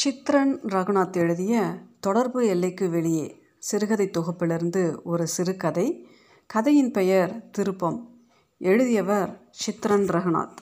சித்ரன் ரகுநாத் எழுதிய தொடர்பு எல்லைக்கு வெளியே சிறுகதை தொகுப்பிலிருந்து ஒரு சிறுகதை. கதையின் பெயர் திருப்பம். எழுதியவர் சித்ரன் ரகுநாத்.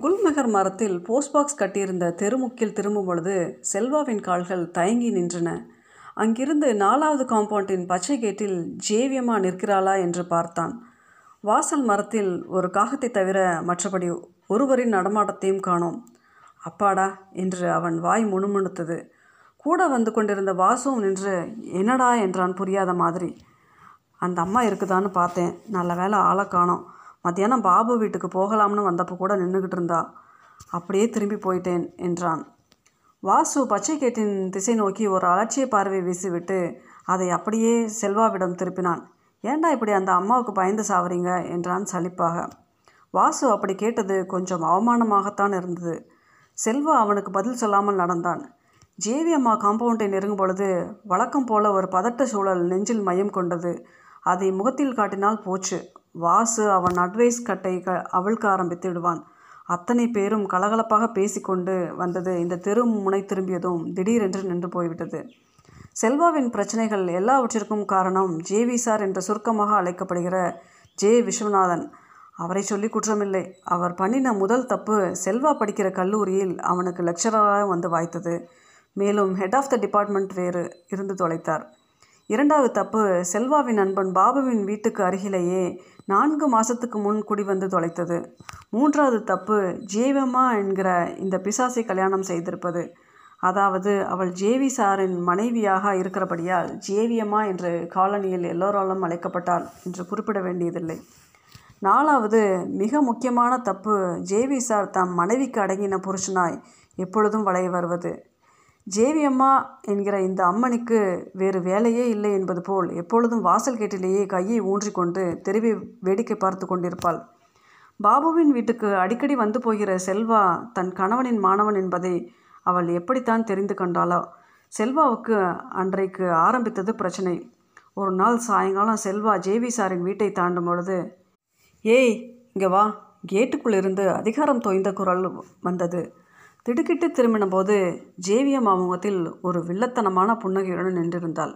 குல்மெகர் மரத்தில் போஸ்ட் பாக்ஸ் கட்டியிருந்த தெருமுக்கில் திரும்பும் பொழுது செல்வாவின் கால்கள் தயங்கி நின்றன. அங்கிருந்து நாலாவது காம்பவுண்டின் பச்சை கேட்டில் ஜேவியமா நிற்கிறாளா என்று பார்த்தான். வாசல் மரத்தில் ஒரு காகத்தை தவிர மற்றபடி ஒருவரின் நடமாட்டத்தையும் காணோம். அப்பாடா என்று அவன் வாய் முணுமுணுத்தது. கூட வந்து கொண்டிருந்த வாசுவும் நின்று என்னடா? என்றான் புரியாத மாதிரி. அந்த அம்மா இருக்குதான்னு பார்த்தேன். நல்ல வேலை ஆளை காணோம். மத்தியானம் பாபு வீட்டுக்கு போகலாம்னு வந்தப்போ கூட நின்றுக்கிட்டு இருந்தா. அப்படியே திரும்பி போயிட்டேன் என்றான். வாசு பச்சை கேட்டின் திசை நோக்கி ஒரு அலட்சிய பார்வை வீசிவிட்டு அதை அப்படியே செல்வாவிடம் திருப்பினான். ஏன்டா இப்படி அந்த அம்மாவுக்கு பயந்து சாவறீங்க? என்றான் சலிப்பாக. வாசு அப்படி கேட்டது கொஞ்சம் அவமானமாகத்தான் இருந்தது. செல்வா அவனுக்கு பதில் சொல்லாமல் நடந்தான். ஜேவி அம்மா காம்பவுண்டை நெருங்கும் பொழுது வழக்கம் போல ஒரு பதட்ட சூழல் நெஞ்சில் மையம் கொண்டது. அதை முகத்தில் காட்டினால் போச்சு. வாசு அவன் அட்வைஸ் கட்டை க அவிழ்க்க ஆரம்பித்து விடுவான். அத்தனை பேரும் கலகலப்பாக பேசிக்கொண்டு வந்தது இந்த தெரு முனை திரும்பியதும் திடீரென்று நின்று போய்விட்டது. செல்வாவின் பிரச்சனைகள் எல்லாவற்றிற்கும் காரணம் ஜேவி சார் என்று சுருக்கமாக அழைக்கப்படுகிற ஜே. விஸ்வநாதன். அவரை சொல்லி குற்றமில்லை. அவர் பண்ணின முதல் தப்பு செல்வா படிக்கிற கல்லூரியில் அவனுக்கு லெக்சரராக வந்து வாய்த்தது. மேலும் ஹெட் ஆஃப் த டிபார்ட்மெண்ட் வேறு இருந்து தொலைத்தார். இரண்டாவது தப்பு செல்வாவின் நண்பன் பாபுவின் வீட்டுக்கு அருகிலேயே நான்கு மாதத்துக்கு முன் குடிவந்து தொலைத்தது. மூன்றாவது தப்பு ஜேவம்மா என்கிற இந்த பிசாசை கல்யாணம் செய்திருப்பது. அதாவது அவள் ஜேவி சாரின் மனைவியாக இருக்கிறபடியால் ஜேவியம்மா என்று காலனியில் எல்லோராலும் அழைக்கப்பட்டாள் என்று குறிப்பிட வேண்டியதில்லை. நாலாவது மிக முக்கியமான தப்பு ஜேவி சார் தம் மனைவிக்கு அடங்கின புருஷனாய் எப்பொழுதும் வளைய வருவது. ஜேவி அம்மா என்கிற இந்த அம்மனுக்கு வேறு வேலையே இல்லை என்பது போல் எப்பொழுதும் வாசல் கேட்டிலேயே கையை ஊன்றிக்கொண்டு தெருவை வேடிக்கை பார்த்து கொண்டிருப்பாள். பாபுவின் வீட்டுக்கு அடிக்கடி வந்து போகிற செல்வா தன் கணவனின் மாணவன் என்பதை அவள் எப்படித்தான் தெரிந்து கொண்டாளோ? செல்வாவுக்கு அன்றைக்கு ஆரம்பித்தது பிரச்சனை. ஒரு நாள் சாயங்காலம் செல்வா ஜேவி சாரின் வீட்டை தாண்டும் பொழுது ஏய் இங்கே வா. கேட்டுக்குள்ளிருந்து அதிகாரம் தோய்ந்த குரல் வந்தது. திடுக்கிட்டு திரும்பின போது ஜேவியம் அமுகத்தில் ஒரு வில்லத்தனமான புன்னகையுடன் நின்றிருந்தாள்.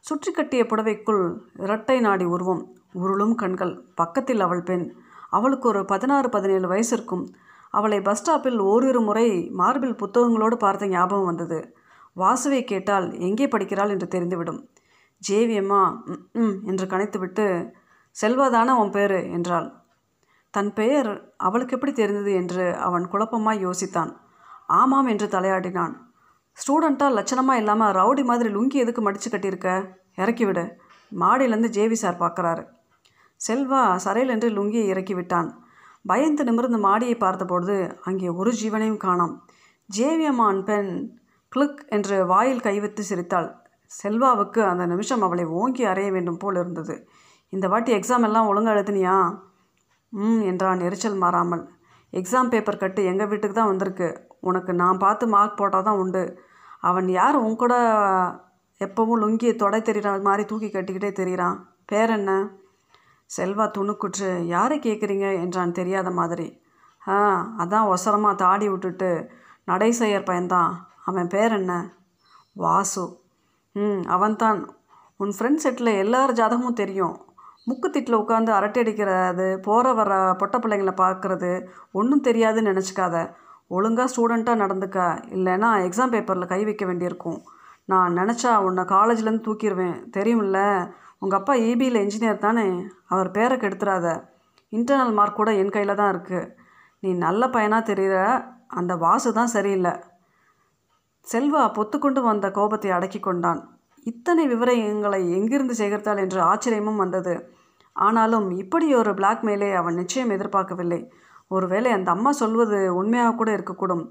சுற்றி கட்டிய புடவைக்குள் இரட்டை நாடி உருவம் உருளும் கண்கள் பக்கத்தில் அவள் பெண். அவளுக்கு ஒரு பதினாறு பதினேழு வயசு இருக்கும் அவளை பஸ் ஸ்டாப்பில் ஓரிரு முறை மார்பில் புத்தகங்களோடு பார்த்த ஞாபகம் வந்தது. வாசுவை கேட்டால் எங்கே படிக்கிறாள் என்று தெரிந்துவிடும். ஜேவியம்மா ம் என்று கணித்துவிட்டு செல்வதான உன் பேர்? என்றாள். தன் பெயர் அவளுக்கு எப்படி தெரிந்தது என்று அவன் குழப்பமாய் யோசித்தான். ஆமாம் என்று தலையாடினான் ஸ்டூடெண்ட்டாக லட்சணமாக இல்லாமல் ரவுடி மாதிரி லுங்கி எதுக்கு மடித்து கட்டியிருக்க? இறக்கிவிடு மாடியிலேருந்து ஜேவி சார் பார்க்குறாரு செல்வா சரையில் என்று லுங்கியை இறக்கி விட்டான். பயந்து நிமிர்ந்து மாடியை பார்த்தபொழுது அங்கே ஒரு ஜீவனையும் காணோம். ஜேவியம்மான் பெண் கிளிக் என்று வாயில் கைவித்து சிரித்தாள். செல்வாவுக்கு அந்த நிமிஷம் அவளை ஓங்கி அறைய வேண்டும் போல் இருந்தது. இந்த வாட்டி எக்ஸாம் எல்லாம் ஒழுங்காக எழுதுனியா? ம் என்றான் எரிச்சல் மாறாமல். எக்ஸாம் பேப்பர் கட்டு எங்கள் வீட்டுக்கு தான் வந்திருக்கு. உனக்கு நான் பார்த்து மார்க் போட்டால் தான் உண்டு. அவன் யார் உன் கூட எப்போவும் லுங்கி தொடை தெரிகிற மாதிரி தூக்கி கட்டிக்கிட்டே தெரிகிறான் பேர் என்ன? செல்வா துணுக்குற்று. யாரை கேட்குறீங்க என்றான் தெரியாத மாதிரி. ஆ அதான் ஒசரமாக தாடி விட்டுட்டு நடை செய்யர் பையன்தான். அவன் பேர் என்ன? வாசு. ம் அவன்தான். உன் ஃப்ரெண்ட் செட்டில் எல்லார் ஜாதகமும் தெரியும். முக்குத்திட்டில் உட்காந்து அரட்டை அடிக்கிறது போகிற வர பொட்ட பிள்ளைங்களை பார்க்குறது ஒன்றும் தெரியாதுன்னு நினச்சிக்காத. ஒழுங்காக ஸ்டூடெண்ட்டாக நடந்துக்க. இல்லைன்னா எக்ஸாம் பேப்பரில் கை வைக்க வேண்டியிருக்கும். நான் நினச்சா உன்னை காலேஜ்லேருந்து தூக்கிடுவேன். தெரியுமில்ல உங்கள் அப்பா இபியில் இன்ஜினியர் தானே. அவர் பேரை கெடுத்துறாத. இன்டர்னல் மார்க் கூட என் கையில் தான் இருக்குது நீ நல்ல பையனாக தெரிகிற அந்த வாசு தான் சரியில்லை. செல்வா பொத்துக்கொண்டு வந்த கோபத்தை அடக்கி கொண்டான். இத்தனை விவரங்களை எங்கிருந்து சேகரித்தாள் என்று ஆச்சரியமும் வந்தது. ஆனாலும் இப்படி ஒரு பிளாக்மெயிலை அவன் நிச்சயம் எதிர்பார்க்கவில்லை. ஒருவேளை அந்த அம்மா சொல்வது உண்மையாக கூட இருக்கக்கூடும்.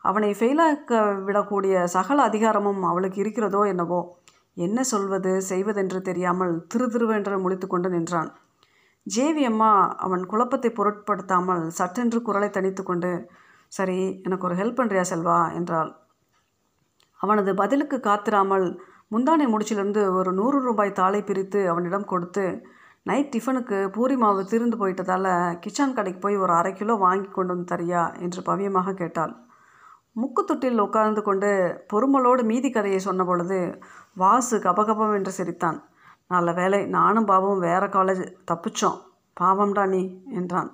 அவனை ஃபெயிலாக்க விடக்கூடிய சகல அதிகாரமும் அவளுக்கு இருக்கிறதோ என்னவோ? என்ன சொல்வது செய்வதென்று தெரியாமல் திரு திருவென்று முடித்து கொண்டு நின்றான். ஜேவி அம்மா அவன் குழப்பத்தை பொருட்படுத்தாமல் சட்டென்று குரலை தனித்து கொண்டு சரி எனக்கு ஒரு ஹெல்ப் பண்ணுறியா செல்வா? என்றாள். அவனது பதிலுக்கு காத்திராமல் முந்தானை முடிச்சிலிருந்து ஒரு நூறு ரூபாய் தாளை பிரித்து அவனிடம் கொடுத்து நைட் டிஃபனுக்கு பூரி மாவு தீர்ந்து போயிட்டதால் கிச்சன் கடைக்கு போய் ஒரு அரை கிலோ வாங்கி கொண்டு வந்து தரியா? என்று பவியமாக கேட்டாள். முக்குத்தொட்டில் உட்கார்ந்து கொண்டு பொறுமலோடு மீதி கதையை சொன்ன பொழுது வாசு கபகபம் என்று சிரித்தான். நல்ல வேலை நானும் பாபும் வேற காலேஜ் தப்பிச்சோம். பாவம்டா நீ என்றான்.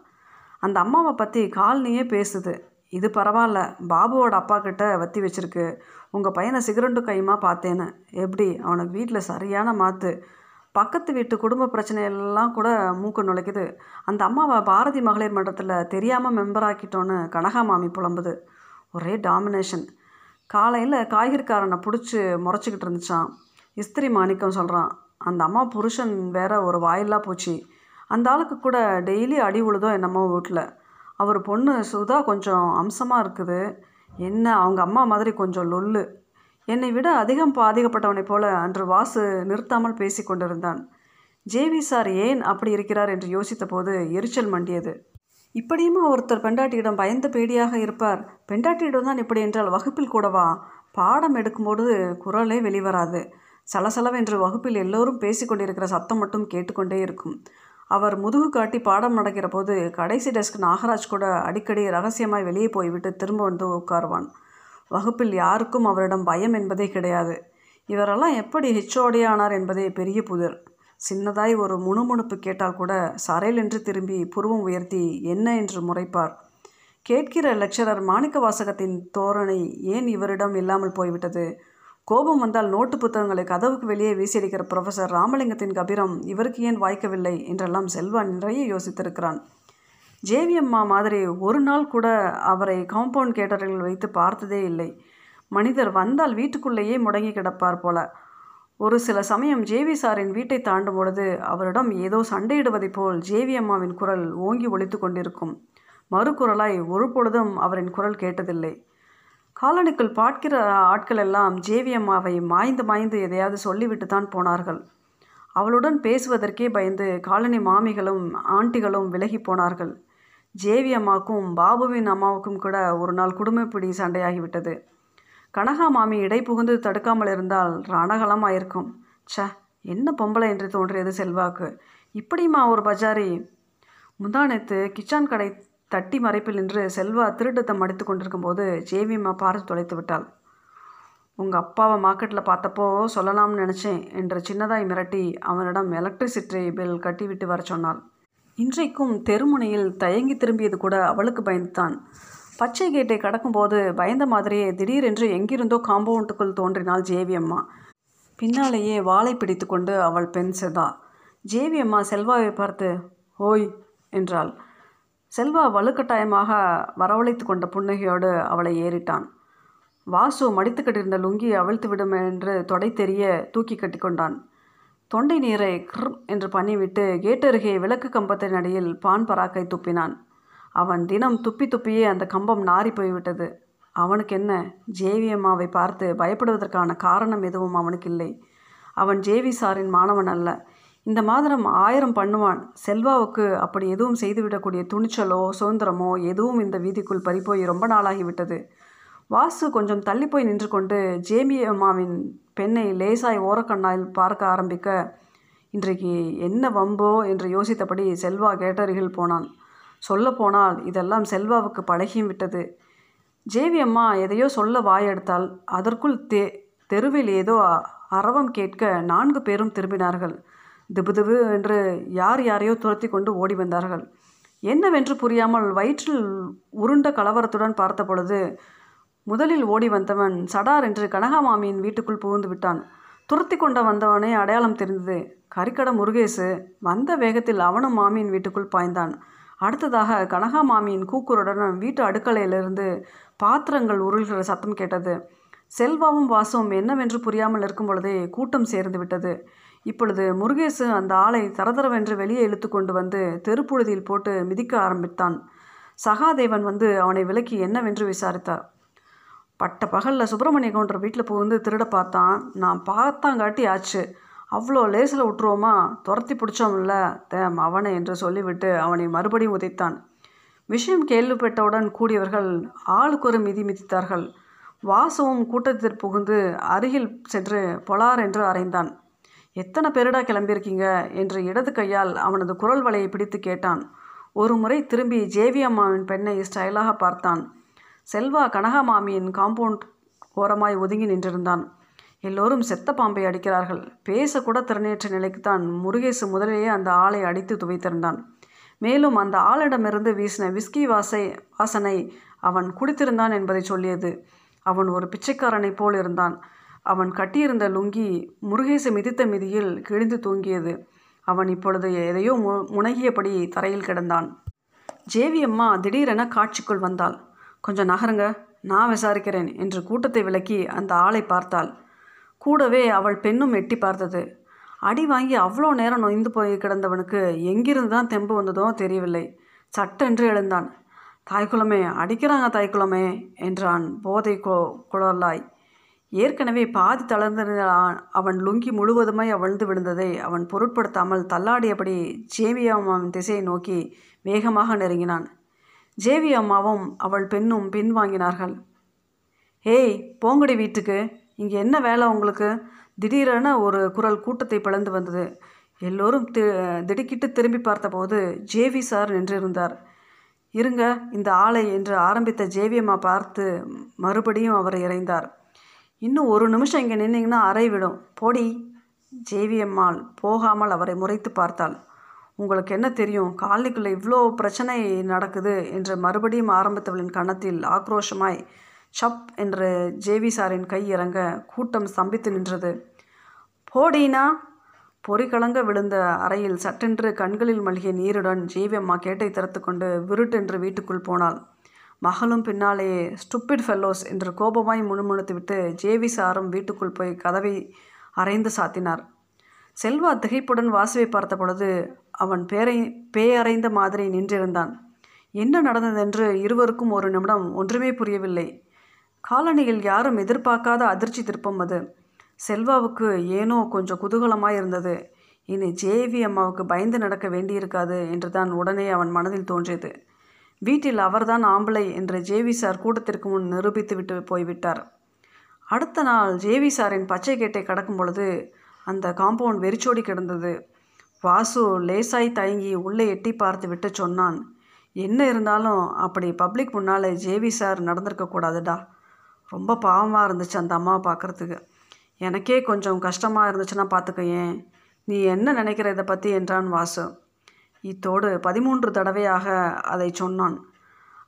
அந்த அம்மாவை பற்றி கால்னியே பேசுது. இது பரவாயில்ல பாபுவோட அப்பா கிட்ட வத்தி வச்சிருக்கு. உங்கள் பையனை சிகரெண்டு கையுமா பார்த்தேன்னு. எப்படி? அவனுக்கு வீட்டில் சரியான மாற்று பக்கத்து வீட்டு குடும்ப பிரச்சனையெல்லாம் கூட மூக்கு நுழைக்குது. அந்த அம்மாவை பாரதி மகளிர் மன்றத்தில் தெரியாமல் மெம்பர் ஆக்கிட்டோன்னு கனகா மாமி புலம்புது. ஒரே டாமினேஷன் காலையில் காய்கறிக்காரனை பிடிச்சி முறைச்சிக்கிட்டு இருந்துச்சான் இஸ்திரி மாணிக்கம் சொல்கிறான் அந்த அம்மா புருஷன் வேற ஒரு வாயிலாக போச்சு. அந்த ஆளுக்கு கூட டெய்லி அடி உழுதோ என்னமோ வீட்டில் அவர் பொண்ணு சுதா கொஞ்சம் அம்சமாக இருக்குது. என்ன அவங்க அம்மா மாதிரி கொஞ்சம் லொல்லு. என்னை விட அதிகம் பாதிக்கப்பட்டவனைப் போல அன்று வாசு நிறுத்தாமல் பேசி கொண்டிருந்தான். ஜேவி சார் ஏன் அப்படி இருக்கிறார்? என்று யோசித்த போது எரிச்சல் மண்டியது. இப்படியுமா ஒருத்தர் பெண்டாட்டியிடம் பயந்த பேடியாக இருப்பார்? பெண்டாட்டியிடம் தான் இப்படி என்றால் வகுப்பில் கூடவா? பாடம் எடுக்கும்போது குரலே வெளிவராது. சலசலவென்று வகுப்பில் எல்லோரும் பேசிக்கொண்டிருக்கிற சத்தம் மட்டும் கேட்டுக்கொண்டே இருக்கும். அவர் முதுகு காட்டி பாடம் நடக்கிற போது கடைசி டெஸ்க் நாகராஜ் கூட அடிக்கடி ரகசியமாய் வெளியே போய்விட்டு திரும்ப வந்து உட்காருவான். வகுப்பில் யாருக்கும் அவரிடம் பயம் என்பதே கிடையாது. இவரெல்லாம் எப்படி ஹெச்ஓடியானார் என்பதே பெரிய புதிர். சின்னதாய் ஒரு முணுமுணுப்பு கேட்டால் கூட சரையில் என்று திரும்பி புருவம் உயர்த்தி என்ன என்று முறைப்பார். கேட்கிற லெக்சரர் மாணிக்க வாசகத்தின் தோரணை ஏன் இவரிடம் இல்லாமல் போய்விட்டது? கோபம் வந்தால் நோட்டு புத்தகங்களை கதவுக்கு வெளியே வீசியடிக்கிற ப்ரொஃபஸர் ராமலிங்கத்தின் கபிரம் இவருக்கு ஏன் வாய்க்கவில்லை? என்றெல்லாம் செல்வா நிறைய யோசித்திருக்கிறான். ஜேவியம்மா மாதிரி ஒரு நாள் கூட அவரை காம்பவுண்ட் கேட்டரில் வைத்து பார்த்ததே இல்லை. மனிதர் வந்தால் வீட்டுக்குள்ளேயே முடங்கி கிடப்பார் போல. ஒரு சில சமயம் ஜேவி சாரின் வீட்டை தாண்டும் பொழுது அவரிடம் ஏதோ சண்டையிடுவதைப் போல் ஜேவி அம்மாவின் குரல் ஓங்கி ஒழித்து கொண்டிருக்கும். மறுகுரலாய் ஒரு பொழுதும் அவரின் குரல் கேட்டதில்லை. காலனிக்குள் பார்க்கிற ஆட்கள் எல்லாம் ஜேவி அம்மாவை மாய்ந்து மாய்ந்து எதையாவது சொல்லிவிட்டு தான் போனார்கள். அவளுடன் பேசுவதற்கே பயந்து காலனி மாமிகளும் ஆண்டிகளும் விலகி போனார்கள். ஜேவி அம்மாவுக்கும் பாபுவின் அம்மாவுக்கும் கூட ஒரு நாள் குடும்பப்பிடி சண்டையாகிவிட்டது. கனகா மாமி இடை புகுந்து தடுக்காமல் இருந்தால் ரணகலமாயிருக்கும். ச்ச என்ன பொம்பளை என்று தோன்றியது செல்வாக்கு. இப்படிமா ஒரு பஜாரி. முந்தானத்து கிச்சான் கடை தட்டி மறைப்பில் நின்று செல்வா திருட்டத்தை அடித்து கொண்டிருக்கும் போது ஜேவியம்மா பார்த்து தொலைத்து விட்டாள். உங்கள் அப்பாவை மார்க்கெட்டில் பார்த்தப்போ சொல்லலாம்னு நினச்சேன் என்று சின்னதாய் மிரட்டி அவனிடம் எலக்ட்ரிசிட்டி பில் கட்டிவிட்டு வர சொன்னாள். இன்றைக்கும் தெருமுனையில் தயங்கி திரும்பியது கூட அவளுக்கு பயந்துதான். பச்சை கேட்டை கடக்கும்போது பயந்த மாதிரியே திடீரென்று எங்கிருந்தோ காம்பவுண்டுக்குள் தோன்றினாள் ஜேவியம்மா. பின்னாலேயே வாளை பிடித்து கொண்டு அவள் பெண் செதா. ஜேவியம்மா செல்வாவை பார்த்து ஓய் என்றாள். செல்வா வலுக்கட்டாயமாக வரவழைத்து கொண்ட புன்னகையோடு அவளை ஏறிட்டான். வாசு மடித்துக்கிட்டிருந்த லுங்கியை லுங்கி அவிழ்த்து விடும் என்று தொடை தெரிய தூக்கி கட்டி கொண்டான். தொண்டை நீரை கிர் என்று பண்ணிவிட்டு கேட்டருகே விளக்கு கம்பத்தின் அடியில் பான் பராக்கை துப்பினான். அவன் தினம் துப்பி துப்பியே அந்த கம்பம் நாரி போய்விட்டது. அவனுக்கு என்ன ஜேவியம்மாவை பார்த்து பயப்படுவதற்கான காரணம் எதுவும் அவனுக்கு இல்லை அவன் ஜேவி சாரின் மாணவன் அல்ல. இந்த மாதம் ஆயிரம் பண்ணுவான். செல்வாவுக்கு அப்படி எதுவும் செய்துவிடக்கூடிய துணிச்சலோ சுதந்திரமோ எதுவும் இந்த வீதிக்குள் பறிப்போய் ரொம்ப நாளாகிவிட்டது. வாசு கொஞ்சம் தள்ளி போய் நின்று கொண்டு ஜேமி அம்மாவின் பெண்ணை லேசாய் ஓரக்கண்ணால் பார்க்க ஆரம்பிக்க இன்றைக்கு என்ன வம்போ என்று யோசித்தபடி செல்வா கேட்டருகில் போனான் சொல்லப்போனால் இதெல்லாம் செல்வாவுக்கு பழகியும் விட்டது. ஜேவி அம்மா எதையோ சொல்ல வாயெடுத்தால் அதற்குள் தெ தெருவில் ஏதோ அரவம் கேட்க நான்கு பேரும் திரும்பினார்கள். திபுதிபு என்று யார் யாரையோ துரத்தி கொண்டு ஓடி வந்தார்கள். என்னவென்று புரியாமல் வயிற்றில் உருண்ட கலவரத்துடன் பார்த்த பொழுது முதலில் ஓடி வந்தவன் சடார் என்று கனகமாமியின் வீட்டுக்குள் புகுந்து விட்டான். துரத்தி கொண்ட வந்தவனே அடையாளம் தெரிந்தது. கரிக்கட முருகேசு வந்த வேகத்தில் அவனும் மாமியின் வீட்டுக்குள் பாய்ந்தான். அடுத்ததாக கனகா மாமியின் கூக்குருடன் வீட்டு அடுக்கலையிலிருந்து பாத்திரங்கள் உருள்கிற சத்தம் கேட்டது. செல்வாவும் வாசுவும் என்னவென்று புரியாமல் இருக்கும் பொழுதே கூட்டம் சேர்ந்து விட்டது. இப்பொழுது முருகேசு அந்த ஆளை தரதரவென்று வெளியே இழுத்து கொண்டு வந்து தெருப்புழுதியில் போட்டு மிதிக்க ஆரம்பித்தான். சகாதேவன் வந்து அவனை விலக்கி என்னவென்று விசாரித்தார். பட்ட பகலில் சுப்பிரமணிய கவுண்டர் வீட்டில் புகுந்து திருட பார்த்தான். நான் பார்த்தாங்காட்டி ஆச்சு. அவ்வளோ லேசில் விட்டுருவோமா துரத்தி பிடிச்சோம்ல. தேம் அவனை என்று சொல்லிவிட்டு அவனை மறுபடியும் உதைத்தான். விஷயம் கேள்விப்பட்டவுடன் கூடியவர்கள் ஆளுக்கு ஒரு மிதி மிதித்தார்கள். வாசுவும் கூட்டத்தில் புகுந்து அருகில் சென்று பொலார் என்று அறைந்தான். எத்தனை பேருடா கிளம்பியிருக்கீங்க? என்று இடது கையால் அவனது குரல் வலையை பிடித்து கேட்டான். ஒரு முறை திரும்பி ஜேவி அம்மாவின் பெண்ணை ஸ்டைலாக பார்த்தான். செல்வா கனகா மாமியின் காம்பவுண்ட் ஓரமாய் ஒதுங்கி நின்றிருந்தான். எல்லோரும் செத்த பாம்பை அடிக்கிறார்கள். பேசக்கூட திறனேற்ற நிலைக்குத்தான் முருகேசு முதலிலேயே அந்த ஆளை அடித்து துவைத்திருந்தான். மேலும் அந்த ஆளிடமிருந்து வீசின விஸ்கி வாசை வாசனை அவன் குடித்திருந்தான் என்பதை சொல்லியது. அவன் ஒரு பிச்சைக்காரனைப் போல் இருந்தான். அவன் கட்டியிருந்த லுங்கி முருகேசு மிதித்த மிதியில் கிழிந்து தூங்கியது. அவன் இப்பொழுது எதையோ மு முனகியபடி தரையில் கிடந்தான். ஜேவி அம்மா திடீரென காட்சிக்குள் வந்தாள். கொஞ்சம் நகருங்க நான் விசாரிக்கிறேன் என்று கூட்டத்தை விலக்கி அந்த ஆளை பார்த்தாள். கூடவே அவள் பெண்ணும் எட்டி பார்த்தது. அடி வாங்கி அவ்வளோ நேரம் நொய்ந்து போய் கிடந்தவனுக்கு எங்கிருந்து தான் தெம்பு வந்ததோ தெரியவில்லை. சட்டென்று எழுந்தான். தாய்க்குளமே அடிக்கிறாங்க தாய்க்குளமே என்றான் போதை கொ குளர்லாய் ஏற்கனவே பாதி தளர்ந்திருந்தான் அவன் லுங்கி முழுவதுமாய் அவிழ்ந்து விழுந்ததை அவன் பொருட்படுத்தாமல் தள்ளாடியபடி ஜேவி அம்மாவின் திசையை நோக்கி வேகமாக நெருங்கினான். ஜேவி அம்மாவும் அவள் பெண்ணும் பின்வாங்கினார்கள் ஏய் போங்கடி வீட்டுக்கு. இங்கே என்ன வேலை உங்களுக்கு? திடீரென ஒரு குரல் கூட்டத்தை பிளந்து வந்தது. எல்லோரும் தி திடுக்கிட்டு திரும்பி பார்த்தபோது ஜேவி சார் நின்றிருந்தார். இருங்க இந்த ஆளை என்று ஆரம்பித்த ஜேவியம்மா பார்த்து மறுபடியும் அவர் இறைந்தார். இன்னும் ஒரு நிமிஷம் இங்கே நின்னீங்கன்னா அறை விடும். போடி. ஜேவியம்மாள் போகாமல் அவரை முறைத்து பார்த்தாள். உங்களுக்கு என்ன தெரியும்? காலனிக்குள்ளே இவ்வளோ பிரச்சனை நடக்குது என்று மறுபடியும் ஆரம்பித்தவளின் கணத்தில் ஆக்ரோஷமாய் சப் என்று ஜேவி சாரின் கை இறங்க கூட்டம் ஸ்தம்பித்து நின்றது. போடினா? பொறிகலங்க விழுந்த அறையில் சட்டென்று கண்களில் மல்கிய நீருடன் ஜேவி அம்மா கேட்டை திறத்து கொண்டு விருட்டென்று வீட்டுக்குள் போனாள். மகளும் பின்னாலேயே ஸ்டுப்பிட் ஃபெல்லோஸ் என்று கோபமாய் முணுமுணுத்துவிட்டு ஜேவி சாரும் வீட்டுக்குள் போய் கதவை அரைந்து சாத்தினார். செல்வா திகைப்புடன் வாசுவை பார்த்த பொழுது அவன் பேரை பேயறைந்த மாதிரி நின்றிருந்தான். என்ன நடந்ததென்று இருவருக்கும் ஒரு நிமிடம் ஒன்றுமே புரியவில்லை. காலனியில் யாரும் எதிர்பார்க்காத அதிர்ச்சி திருப்பம் அது. செல்வாவுக்கு ஏனோ கொஞ்சம் குதூகலமாக இருந்தது இனி ஜேவி அம்மாவுக்கு பயந்து நடக்க வேண்டியிருக்காது என்று தான் உடனே அவன் மனதில் தோன்றியது. வீட்டில் அவர்தான் ஆம்பளை என்று ஜேவி சார் கூட்டத்திற்கு முன் நிரூபித்து விட்டு போய்விட்டார். அடுத்த நாள் ஜேவி சாரின் பச்சை கேட்டை கடக்கும் பொழுது அந்த காம்பவுண்ட் வெறிச்சோடி கிடந்தது. வாசு லேசாய் தயங்கி உள்ளே எட்டி பார்த்து விட்டு சொன்னான் என்ன இருந்தாலும் அப்படி பப்ளிக் முன்னால் ஜேவி சார் நடந்திருக்கக்கூடாதுடா ரொம்ப பாவமாக இருந்துச்சு அந்த அம்மாவை பார்க்குறதுக்கு. எனக்கே கொஞ்சம் கஷ்டமாக இருந்துச்சுன்னா பார்த்துக்க ஏன் நீ என்ன நினைக்கிற இதை பற்றி என்றான் வாசு. இத்தோடு பதிமூன்று தடவையாக அதை சொன்னான்.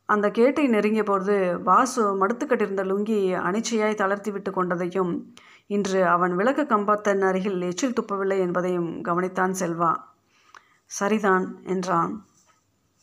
அந்த கேட்டை நெருங்கிய பொழுது வாசு மடுத்துக்கட்டிருந்த லுங்கி அனிச்சையாய் தளர்த்தி விட்டு கொண்டதையும் இன்று அவன் விளக்கு கம்பத்தன் அருகில் எச்சில் துப்பவில்லை என்பதையும் கவனித்தான் செல்வா. சரிதான் என்றான்.